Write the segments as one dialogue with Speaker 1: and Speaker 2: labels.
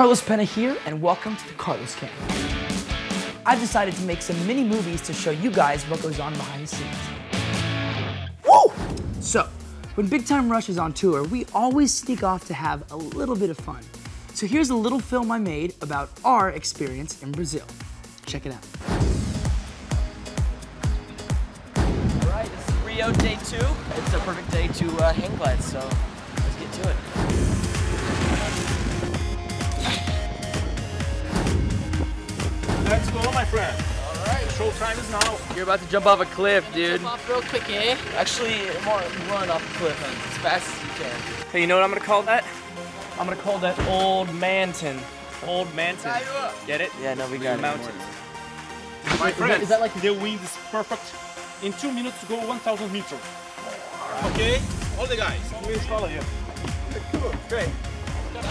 Speaker 1: Carlos Pena here, and welcome to the Carlos Cam. I've decided to make some mini movies to show you guys what goes on behind the scenes. Woo! So, when Big Time Rush is on tour, we always sneak off to have a little bit of fun. So here's a little film I made about our experience in Brazil. Check it out.
Speaker 2: All right, is Rio day two. It's a perfect day to uh, hang glide, so let's get to it.
Speaker 3: Friend. All right, show time is now.
Speaker 2: You're about to jump off a cliff, dude.
Speaker 4: Off real quick, eh?
Speaker 2: Actually, more run off the cliff and as fast as you can.
Speaker 5: Hey, you know what I'm gonna call that? I'm gonna call that Old Manton. Old Manton. Get it?
Speaker 2: Yeah, no, we got it.
Speaker 5: Mountain.
Speaker 3: My friend,
Speaker 1: is that like-
Speaker 3: the wind is perfect. In two minutes to go 1,000 meters. Okay, all the guys, please follow you. Great.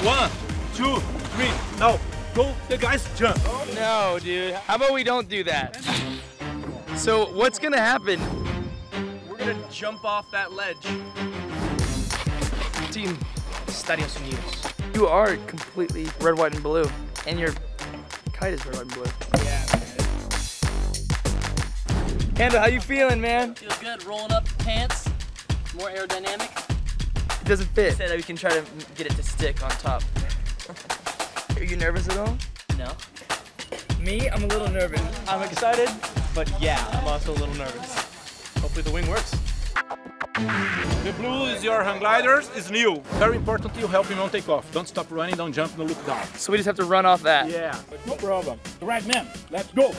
Speaker 3: One, two, three. Now, go. The guys jump.
Speaker 5: No, dude. How about we don't do that? So what's gonna happen? We're gonna jump off that ledge. Team Estados Unidos.
Speaker 1: You are completely red, white, and blue, and your kite is red, white, and blue. Yeah.
Speaker 5: Kendall, how you feeling, man?
Speaker 4: Feels good. Rolling up pants. More aerodynamic.
Speaker 1: It doesn't fit.
Speaker 2: Said that we can try to get it to stick on top.
Speaker 1: Are you nervous at all?
Speaker 4: No.
Speaker 1: Me, I'm a little nervous.
Speaker 5: I'm excited, but yeah, I'm also a little nervous. Hopefully the wing works.
Speaker 3: The blue is your hang gliders. Is new. Very important. You help him on takeoff. Don't stop running. Don't jump. Don't look down.
Speaker 1: So we just have to run off that.
Speaker 3: Yeah. No problem. The right man. Let's go.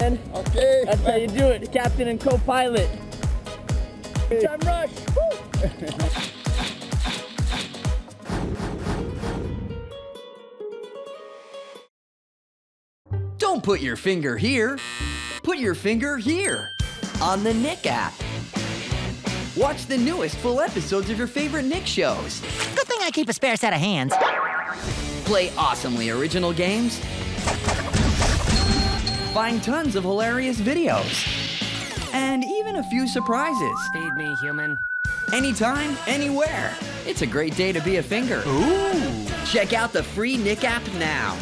Speaker 4: Okay. That's how you do it. Captain and co-pilot. Time rush.
Speaker 6: Don't put your finger here. Put your finger here on the Nick app. Watch the newest full episodes of your favorite Nick shows.
Speaker 7: Good thing I keep a spare set of hands.
Speaker 6: Play awesomely original games. Find tons of hilarious videos. And even a few surprises.
Speaker 7: Feed me, human.
Speaker 6: Anytime, anywhere. It's a great day to be a finger. Ooh. Check out the free Nick app now.